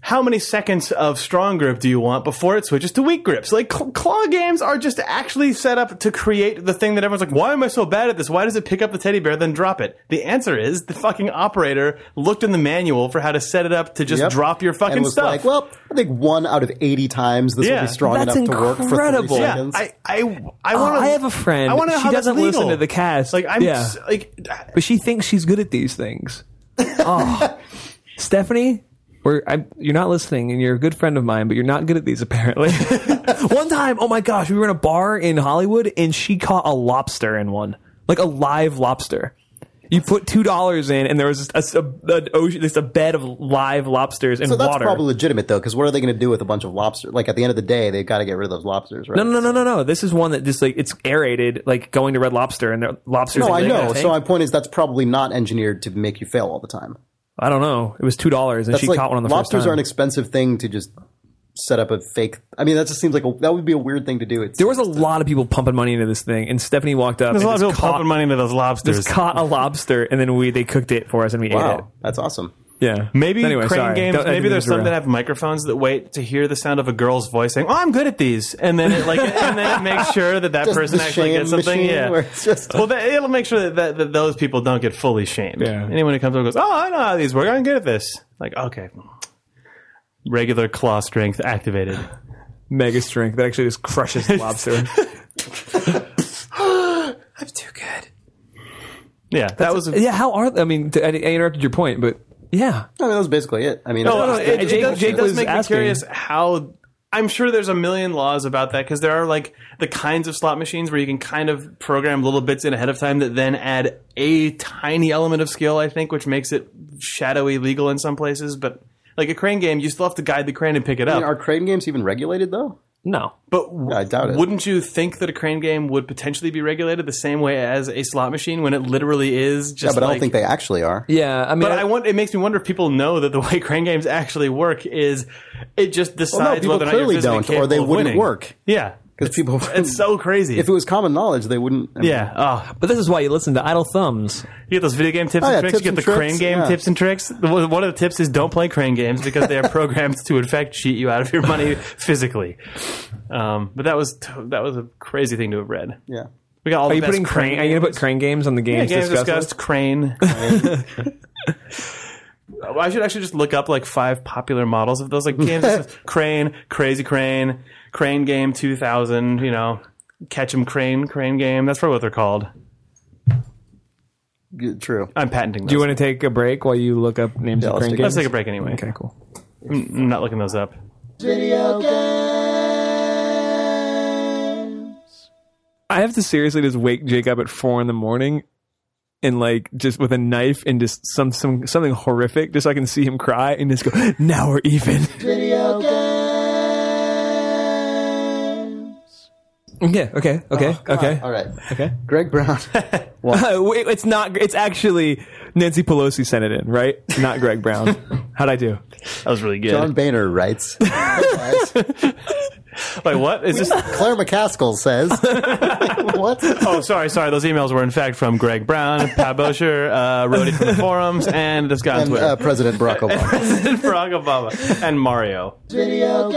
how many seconds of strong grip do you want before it switches to weak grips? Like cl- claw games are just actually set up to create the thing that everyone's like, why am I so bad at this? Why does it pick up the teddy bear then drop it? The answer is the fucking operator looked in the manual for how to set it up to just Yep. drop your fucking and was stuff. like, well, I think one out of eighty times this will be strong That's enough to work for incredible. three yeah, seconds. I I I want to. Oh, I have a friend. I want to know She doesn't listen to the cast. Like I'm Yeah. s- like but she thinks she's good at these things. Oh, Stephanie, we're, I, you're not listening, and you're a good friend of mine, but you're not good at these apparently. one time, oh my gosh, we were in a bar in Hollywood, and she caught a lobster in one. like a live lobster. You put two dollars in, and there was a, a, an ocean, just a bed of live lobsters in So that's water. probably legitimate though, because what are they going to do with a bunch of lobsters? Like at the end of the day, they've got to get rid of those lobsters, right? no, no, no, no, no. This is one that just like it's aerated, like going to Red Lobster, and the lobsters. No, I know. So my point is that's probably not engineered to make you fail all the time. I don't know. It was two dollars, and That's she like caught one on the lobsters first time. Lobsters are an expensive thing to just set up a fake. I mean, that just seems like a, that would be a weird thing to do. It's, there was a lot of people pumping money into this thing, and Stephanie walked up. There's a lot of people caught, pumping money into those lobsters. just caught a lobster, and then we they cooked it for us, and we ate it. that's awesome. Yeah. Maybe Anyway, crane sorry. games. Don't- Maybe there's mean to some that have microphones that wait to hear the sound of a girl's voice saying, "Oh, I'm good at these," and then it like and then it makes sure that that Just person actually gets something. Yeah. where it's just- well, that, it'll make sure that, that, that those people don't get fully shamed. Yeah. Anyone who comes up and goes, "Oh, I know how these work. I'm good at this." Like, okay, regular claw strength activated. mega strength that actually just crushes the lobster. I'm too good. Yeah, that was. A, yeah, how are I mean? I interrupted your point, but yeah, I mean, that was basically it. I mean, No, no, it's- it, it Jake- does, Jake does was make me curious how. I'm sure there's a million laws about that because there are like the kinds of slot machines where you can kind of program little bits in ahead of time that then add a tiny element of skill. I think, which makes it shadowy legal in some places. But like a crane game, you still have to guide the crane and pick it I up. mean, are crane games even regulated though? No. but w- I doubt it. Wouldn't you think that a crane game would potentially be regulated the same way as a slot machine when it literally is just? Yeah, but I don't think they actually are. Yeah, I mean, But I want. It makes me wonder if people know that the way crane games actually work is it just decides people whether or not you're clearly physically don't, or they of wouldn't winning. work. Yeah, Because people, it's so crazy. if it was common knowledge, they wouldn't. I mean, yeah. Oh, but this is why you listen to Idle Thumbs. you get those video game tips Oh, and yeah, tricks. tips you get and the tricks, crane game yeah. tips and tricks. The- One of the tips is don't play crane games because they are programmed to, in fact, cheat you out of your money physically. Um, but that was that was a crazy thing to have read. yeah. We got all Are the you best putting crane? Are you gonna put crane games on the Yeah, games, games discussed? discussed crane. I should actually just look up like five popular models of those like games. crane, Crazy Crane, Crane Game 2000. You know, Catch 'em Crane, Crane Game. That's probably what they're called. G- True. I'm patenting. Those. Do you want to take a break while you look up names Yeah, of let's crane take- games? Let's take a break anyway. Okay, cool. I'm I'm not looking those up. Video games. I have to seriously just wake Jake up at four in the morning and like just with a knife and just some some something horrific just so I can see him cry and just go, now we're even. Video games. yeah, okay, okay, okay. All right. Okay. Greg Brown. Uh, it's not it's actually Nancy Pelosi sent it in, right? Not Greg Brown. How'd I do? That was really good. John Boehner writes. Wait, what is this? Claire McCaskill says. what? Oh, sorry, sorry. Those emails were in fact from Greg Brown, Pat Bosher, uh, wrote it from the forums, and this guy on And Twitter. uh, President Barack Obama. President Barack Obama and Mario. Video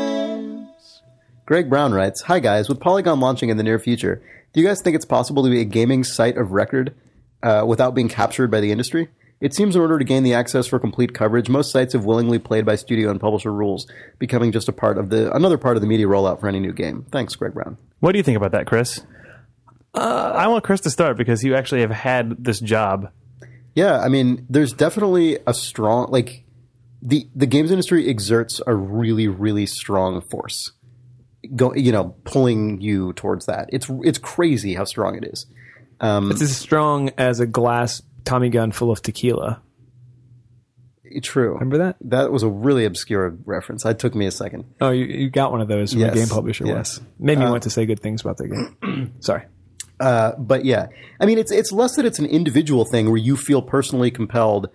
games. Greg Brown writes, Hi guys, with Polygon launching in the near future, do you guys think it's possible to be a gaming site of record uh, without being captured by the industry? It seems in order to gain the access for complete coverage, most sites have willingly played by studio and publisher rules, becoming just a part of the another part of the media rollout for any new game. Thanks, Greg Brown. What do you think about that, Chris? Uh, I want Chris to start because you actually have had this job. Yeah, I mean, there's definitely a strong like the the games industry exerts a really really strong force. Go, you know, pulling you towards that. It's it's crazy how strong it is. Um, it's as strong as a glass Tommy gun full of tequila. True. Remember that? That was a really obscure reference. It took me a second. Oh, you, you got one of those from Yes, a game publisher yes. once. Made me want to say good things about their game. Sorry. Uh, but yeah, I mean, it's it's less that it's an individual thing where you feel personally compelled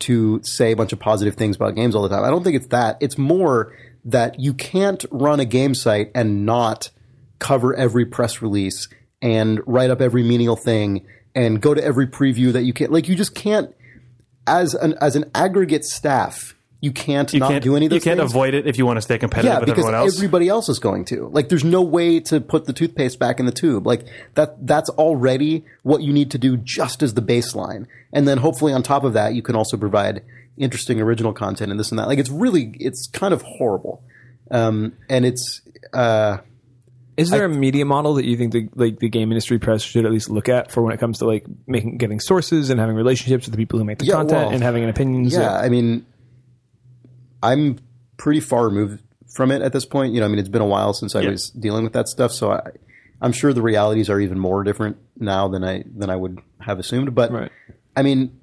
to say a bunch of positive things about games all the time. I don't think it's that. It's more that you can't run a game site and not cover every press release and write up every menial thing and go to every preview that you can. Like you just can't as an as an aggregate staff. You can't You not can't do any of those. You can't things. avoid it if you want to stay competitive Yeah, with because everyone else. everybody else is going to. Like, there's no way to put the toothpaste back in the tube. Like that. That's already what you need to do, just as the baseline. And then hopefully on top of that, you can also provide interesting original content and this and that. Like, it's really, it's kind of horrible. Um, and it's, uh, Is there a media model that you think the like the game industry press should at least look at for when it comes to like making getting sources and having relationships with the people who make the Yeah, content well, and having an opinion? yeah. I mean, I'm pretty far removed from it at this point. You know, I mean, it's been a while since I Yeah. was dealing with that stuff, so I, I'm sure the realities are even more different now than I than I would have assumed. But Right. I mean,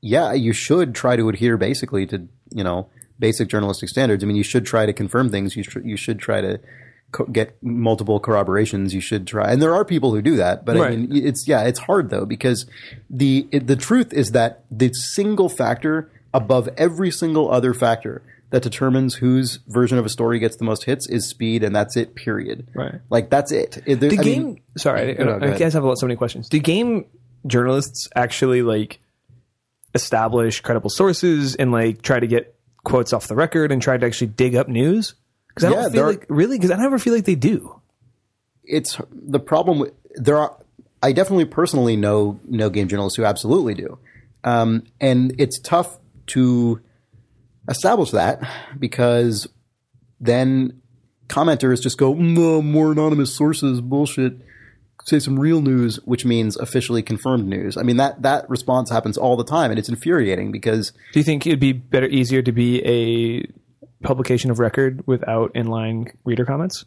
yeah, you should try to adhere basically to you know basic journalistic standards. I mean, you should try to confirm things. You should you should try to co- get multiple corroborations. You should try, and there are people who do that. But I mean, it's yeah, it's hard though because the it, the truth is that the single factor above every single other factor that determines whose version of a story gets the most hits is speed, and that's it. Period. Right. Like that's it. It- there- The I game. mean, sorry, No, no, go I, I ahead. guys have so many questions. Do game journalists actually like establish credible sources and like try to get quotes off the record and try to actually dig up news? Because I Yeah, don't feel like really because I never feel like they do. it's the problem. With, there are. I definitely personally know know game journalists who absolutely do, um, and it's tough to establish that because then commenters just go no more anonymous sources bullshit. Say some real news, which means officially confirmed news. I mean that that response happens all the time, and it's infuriating because Do you think it'd be better, easier to be a publication of record without inline reader comments?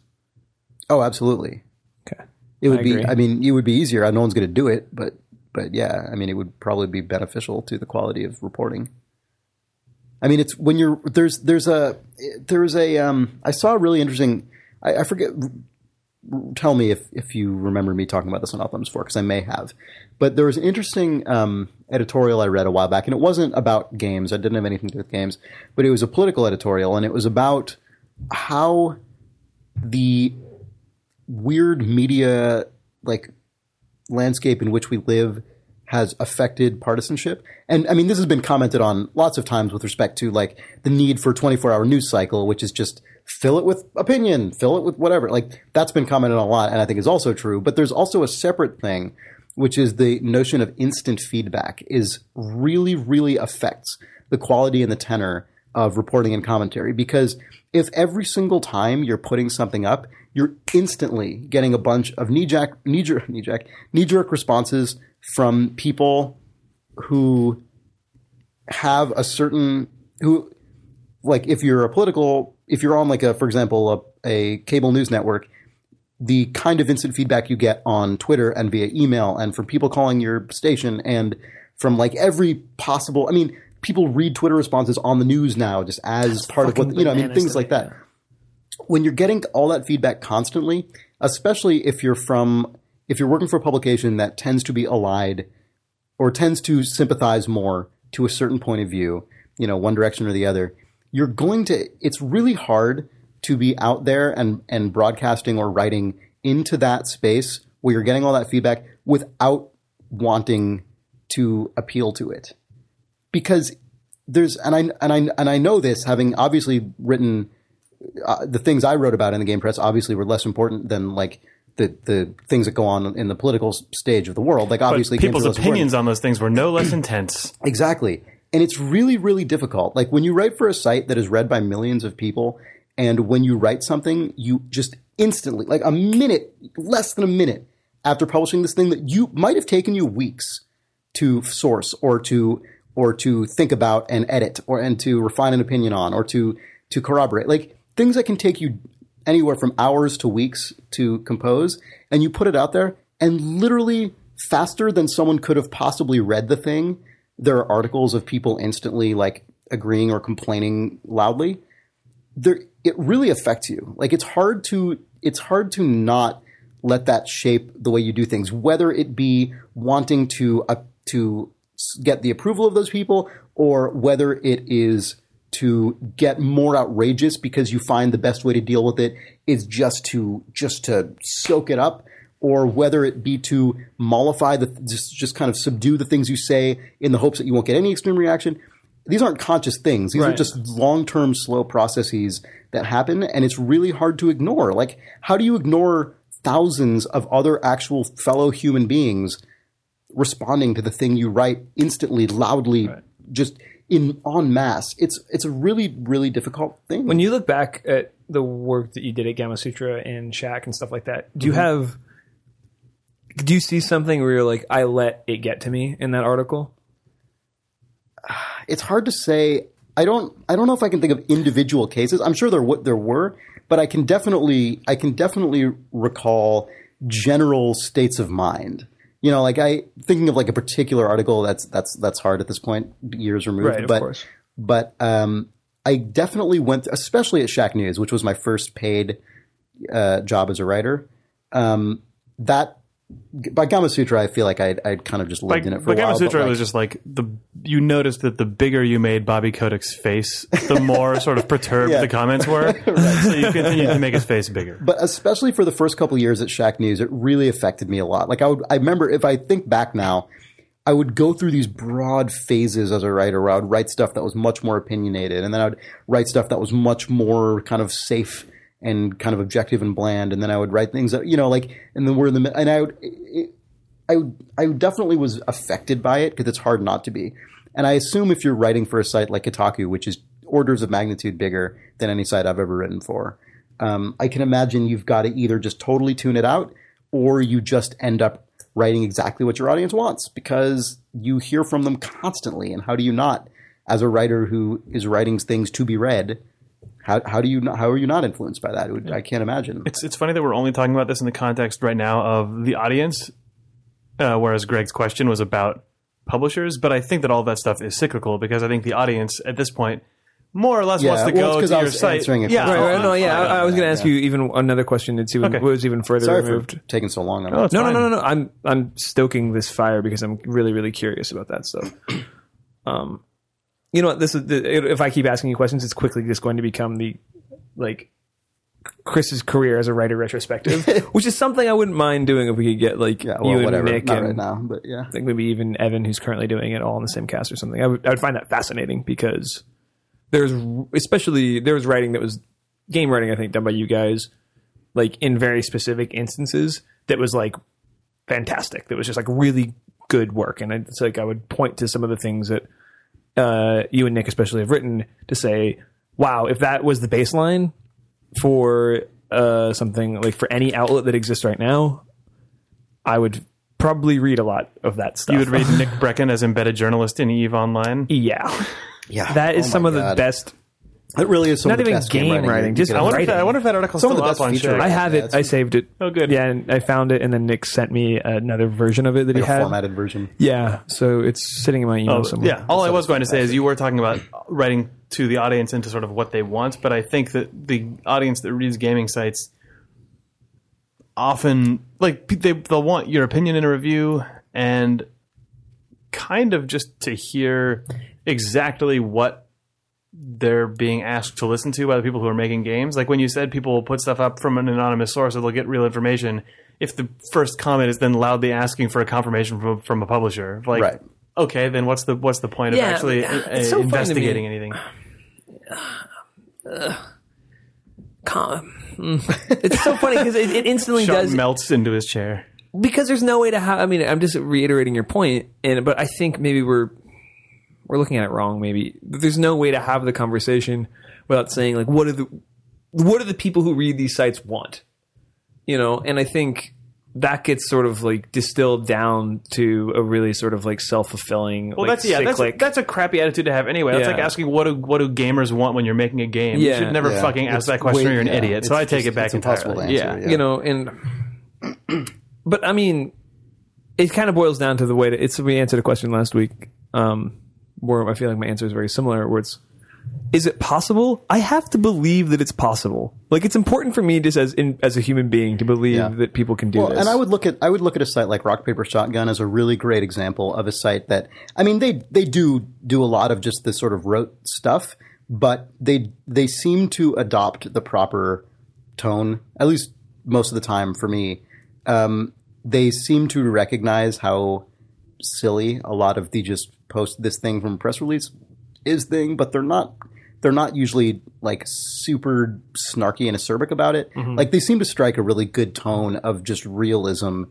oh, absolutely, Okay. It would I be. I mean, it would be easier. No one's going to do it, but but yeah, I mean, it would probably be beneficial to the quality of reporting. I mean, it's when you're there's there's a there's a um I saw a really interesting. I, I forget. Tell me if if you remember me talking about this on Limits before, because I may have. But there was an interesting um, editorial I read a while back, and it wasn't about games. I didn't have anything to do with games, but it was a political editorial, and it was about how the weird media like landscape in which we live has affected partisanship. And I mean, this has been commented on lots of times with respect to like the need for 24 hour news cycle, which is just fill it with opinion, fill it with whatever. Like that's been commented on a lot and I think is also true. But there's also a separate thing, which is the notion of instant feedback is really, really affects the quality and the tenor of reporting and commentary. Because if every single time you're putting something up, you're instantly getting a bunch of knee-jerk, knee-jerk, knee-jerk, knee-jerk responses from people who have a certain who like if you're a political if you're on like a for example a, a cable news network the kind of instant feedback you get on Twitter and via email and from people calling your station and from like every possible I mean people read Twitter responses on the news now just as part of what you know I mean things like that. When you're getting all that feedback constantly, especially if you're from if you're working for a publication that tends to be allied or tends to sympathize more to a certain point of view, you know, one direction or the other, you're going to it's really hard to be out there and and broadcasting or writing into that space where you're getting all that feedback without wanting to appeal to it. Because there's and I and I and I know this having obviously written uh, the things I wrote about in the game press obviously were less important than like the the things that go on in the political stage of the world. Like obviously, game people's is important. opinions on those things were no less intense. Exactly. And it's really, really difficult. Like when you write for a site that is read by millions of people, and when you write something, you just instantly, like a minute, less than a minute after publishing this thing that you might have taken you weeks to source or to or to think about and edit or and to refine an opinion on or to to corroborate. Like things that can take you anywhere from hours to weeks to compose, and you put it out there, and literally faster than someone could have possibly read the thing, there are articles of people instantly like agreeing or complaining loudly. There, it really affects you. Like it's hard to it's hard to not let that shape the way you do things, whether it be wanting to uh, to get the approval of those people, or whether it is to get more outrageous because you find the best way to deal with it is just to just to soak it up or whether it be to mollify the just just kind of subdue the things you say in the hopes that you won't get any extreme reaction these aren't conscious things. These are just long-term slow processes that happen and it's really hard to ignore. Like how do you ignore thousands of other actual fellow human beings responding to the thing you write instantly loudly just in en masse? It's it's a really really difficult thing. When you look back at the work that you did at Gamasutra and Shack and stuff like that, do you Mm-hmm. have do you see something where you're like, I let it get to me in that article? It's hard to say I don't I don't know if I can think of individual cases. I'm sure there w- there were, but I can definitely I can definitely recall general states of mind. You know, like I thinking of like a particular article that's that's that's hard at this point, years removed. Right, of but course. but um, I definitely went, especially at Shacknews, which was my first paid uh, job as a writer. Um, that by Gamasutra, I feel like I'd, I'd kind of just lived Like, in it for a while. Gamma but, Sutra like- was just like the you noticed that the bigger you made Bobby Kotick's face, the more sort of perturbed Yeah. the comments were. So you continued to make his face bigger. but especially for the first couple years at Shacknews, it really affected me a lot. Like I would, I remember if I think back now, I would go through these broad phases as a writer where I would write stuff that was much more opinionated, and then I would write stuff that was much more kind of safe and kind of objective and bland, and then I would write things that you know, like, and then we're in the and I would, it, I I definitely was affected by it because it's hard not to be, and I assume if you're writing for a site like Kotaku, which is orders of magnitude bigger than any site I've ever written for, um, I can imagine you've got to either just totally tune it out or you just end up writing exactly what your audience wants because you hear from them constantly. And how do you not, as a writer who is writing things to be read, how, how do you not, how are you not influenced by that? It would, I can't imagine. It's it's funny that we're only talking about this in the context right now of the audience, uh, whereas Greg's question was about publishers. But I think that all that stuff is cyclical because I think the audience at this point more or less Yeah, wants to well, it's to I your was site. answering it yeah, Right, right, no, yeah, I, I was going to Yeah. ask you even another question that's even Okay. was even further Sorry removed. for taking so long. On that. it's No, no, no, no, no. I'm I'm stoking this fire because I'm really, really curious about that stuff. Um, you know what? This is the, if I keep asking you questions, it's quickly just going to become the like Chris's career as a writer retrospective, which is something I wouldn't mind doing if we could get like Yeah, well, you and whatever. Nick Not and right now, but yeah. I think maybe even Evan, who's currently doing it, all in the same cast or something. I would, I would find that fascinating because there's especially there was writing that was game writing, I think, done by you guys, like in very specific instances that was like fantastic. That was just like really good work, and it's like I would point to some of the things that uh, you and Nick especially have written to say, "Wow, if that was the baseline for uh, something like for any outlet that exists right now, I would." Probably read a lot of that stuff. You would read Nick Breckon as embedded journalist in Eve Online. Yeah, Yeah. that is Oh some my of the best. It really is some Not of the even best game writing, you just I wonder, if Writing. that, I wonder if that article's Some of still the up best on feature Shack. I have Yeah, it. I saved it. Oh, good. Yeah, and I found it, and then Nick sent me another version of it that Like he a had. formatted version. Yeah, so it's sitting in my email Oh, somewhere. yeah. All I was going to say is you were talking about writing to the audience into sort of what they want, but I think that the audience that reads gaming sites often like they they'll want your opinion in a review and kind of just to hear exactly what they're being asked to listen to by the people who are making games. Like when you said people will put stuff up from an anonymous source, or they'll get real information. If the first comment is then loudly asking for a confirmation from from a publisher, like Right. okay, then what's the what's the point Yeah, of actually but, uh, so funny to me. investigating anything? Com- it's so funny because it, it instantly Sean does melts into his chair. because there's no way to have. I mean, I'm just reiterating your point, and but I think maybe we're we're looking at it wrong. Maybe there's no way to have the conversation without saying like, what are the what do the people who read these sites want? You know, and I think that gets sort of like distilled down to a really sort of like self fulfilling. Well, like, that's yeah, that's, cyclic- that's a crappy attitude to have anyway. That's Yeah. like asking what do what do gamers want when you're making a game. You should never Yeah. fucking ask It's that question, way- or you're an yeah. idiot. So It's I take just- it back it's impossible entirely. to answer, yeah. yeah. you know, and but I mean, it kind of boils down to the way that it's. We answered a question last week, um, where I feel like my answer is very similar. Where it's, is it possible? I have to believe that it's possible. Like it's important for me just as in, as a human being to believe Yeah. that people can do Well, this. and I would look at I would look at a site like Rock Paper Shotgun as a really great example of a site that I mean they they do do a lot of just this sort of rote stuff, but they they seem to adopt the proper tone at least most of the time for me. Um, they seem to recognize how silly a lot of the just post this thing from a press release is thing, but they're not they're not usually like super snarky and acerbic about it. Like they seem to strike a really good tone of just realism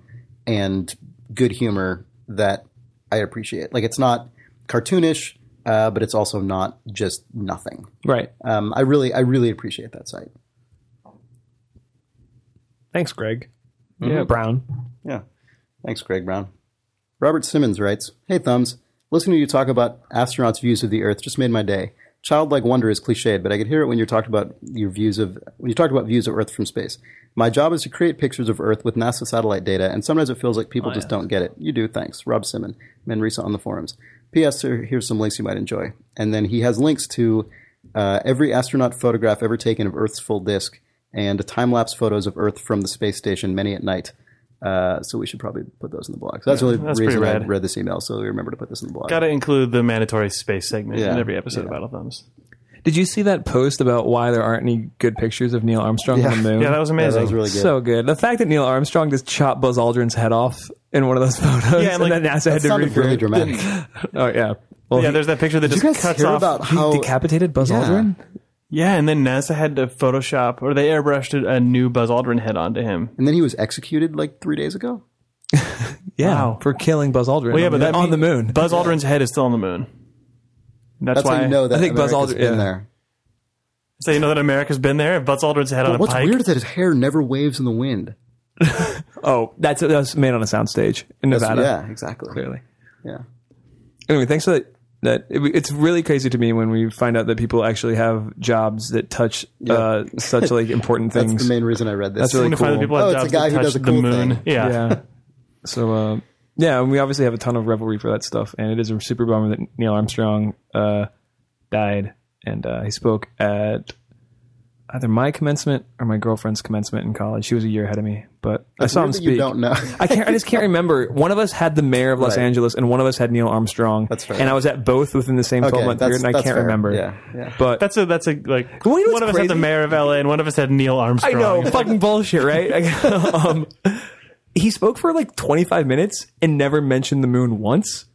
and good humor that I appreciate. Like it's not cartoonish, uh, but it's also not just nothing. right. Um, I really, I really appreciate that site. Thanks, Greg. Yeah, Brown. Yeah. Thanks, Greg Brown. Robert Simmons writes, Hey, Thumbs. Listening to you talk about astronauts' views of the Earth just made my day. childlike wonder is cliched, but I could hear it when you talked about your views of when you talked about views of Earth from space. My job is to create pictures of Earth with NASA satellite data, and sometimes it feels like people just don't get it. You do, thanks. Rob Simon, Manresa on the forums. P.S. Here, here's some links you might enjoy, and then he has links to uh, every astronaut photograph ever taken of Earth's full disk and time lapse photos of Earth from the space station, many at night. Uh, so we should probably put those in the blog. So that's the only that's reason I rad. read this email. So we remember to put this in the blog. Got to include the mandatory space segment in every episode of Battle Thumbs. Did you see that post about why there aren't any good pictures of Neil Armstrong on the moon? Yeah, that was Yeah, amazing. that was really good. so good. The fact that Neil Armstrong just chopped Buzz Aldrin's head off in one of those photos, Yeah, and, and, like, then NASA that had to sounded really recreate. dramatic. Oh yeah. Well, yeah, he there's that picture that just you guys cuts hear off. about how? decapitated Buzz Yeah. Aldrin. Yeah, and then NASA had to Photoshop or they airbrushed a new Buzz Aldrin head onto him. and then he was executed like three days ago. Yeah, Wow. for killing Buzz Aldrin. Well, yeah, on but the, that on the mean- moon. Buzz Aldrin's head is still on the moon. That's, That's why how you know that I think Buzz America's Aldrin- been yeah. there. So you know that America's been there. Buzz Aldrin's head on a What's pike. weird is that his hair never waves in the wind. oh, that's that's made on a soundstage in That's- Nevada. yeah, exactly. clearly. Yeah. Anyway, thanks for that. That it, it's really crazy to me when we find out that people actually have jobs that touch uh, such like important That's things. the main reason I read this. That's really to that cool. people Oh, it's a guy who does a the moon. thing. Yeah. yeah. So uh, yeah, and we obviously have a ton of revelry for that stuff, and it is a super bummer that Neil Armstrong uh, died, and uh, he spoke at either my commencement or my girlfriend's commencement in college. She was a year ahead of me, but I saw him speak. You don't know. I can't. I just can't remember. One of us had the mayor of Los Right. Angeles, and one of us had Neil Armstrong. That's fair. And I was at both within the same Okay, twelve month period, and I can't fair. remember. Yeah, yeah. But That's a that's a like Well, you know one of what's us had the mayor of LA and one of us had Neil Armstrong. I know, fucking bullshit, right? um, he spoke for like twenty five minutes and never mentioned the moon once.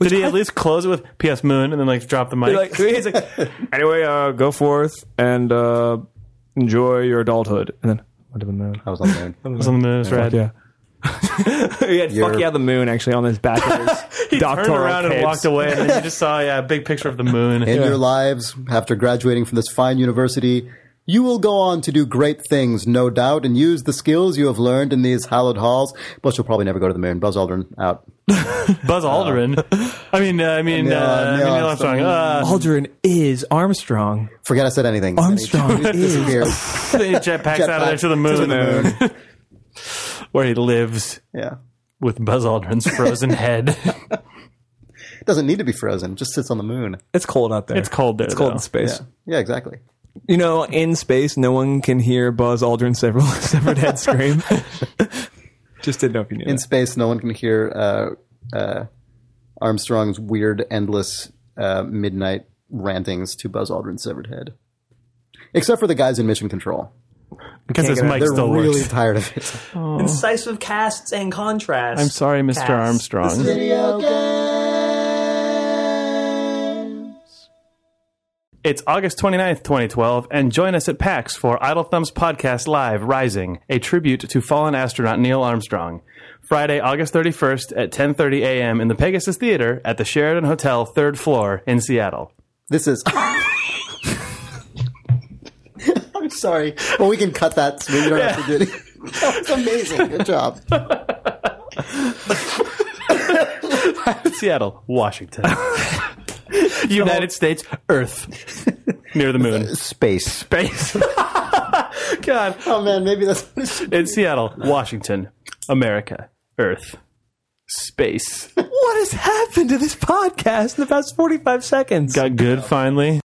Did he at least close it with P.S. Moon and then like drop the mic? Like, he's like, anyway, uh, go forth and uh, enjoy your adulthood, and then went to the moon. I was on the moon. It was on the moon. It's red. Yeah. he had You're- fuck yeah the moon actually on his back of his He doctoral turned around and capes. walked away, and then you just saw yeah, a big picture of the moon. In your lives, after graduating from this fine university, you will go on to do great things, no doubt, and use the skills you have learned in these hallowed halls. But you'll probably never go to the moon. Buzz Aldrin out. Buzz Aldrin. I mean, uh, I mean, Neil- uh, Neil Neil Armstrong. Uh, Aldrin is Armstrong. Forget I said anything. Armstrong And he is- disappeared. he jetpacks out of there to the moon, where he lives Yeah. with Buzz Aldrin's frozen head. Doesn't need to be frozen. Just sits on the moon. It's cold out there. It's cold there, It's cold though. in space. Yeah. Yeah, exactly. You know, in space, no one can hear Buzz Aldrin's several severed head scream. Just didn't know if you knew In that. space, no one can hear uh, uh, Armstrong's weird, endless uh, midnight rantings to Buzz Aldrin's severed head. Except for the guys in Mission Control. Because his get mic They're still really works. tired of it. Incisive casts and contrasts. I'm sorry, Mr. Cast. Armstrong. It's August 29th, 2012, and join us at PAX for Idle Thumbs Podcast Live Rising, a tribute to fallen astronaut Neil Armstrong. Friday, August 31st at 10:30 a.m. in the Pegasus Theater at the Sheraton Hotel, 3rd floor in Seattle. This is. I'm sorry. Well, we can cut that so we don't have to do it. That was amazing. Good job. Seattle, Washington. United States, Earth. Near the moon. Space. Space. God. Oh man, maybe that's what it should In Seattle, Washington, America, Earth. Space. What has happened to this podcast in the past 45 seconds? Got good finally.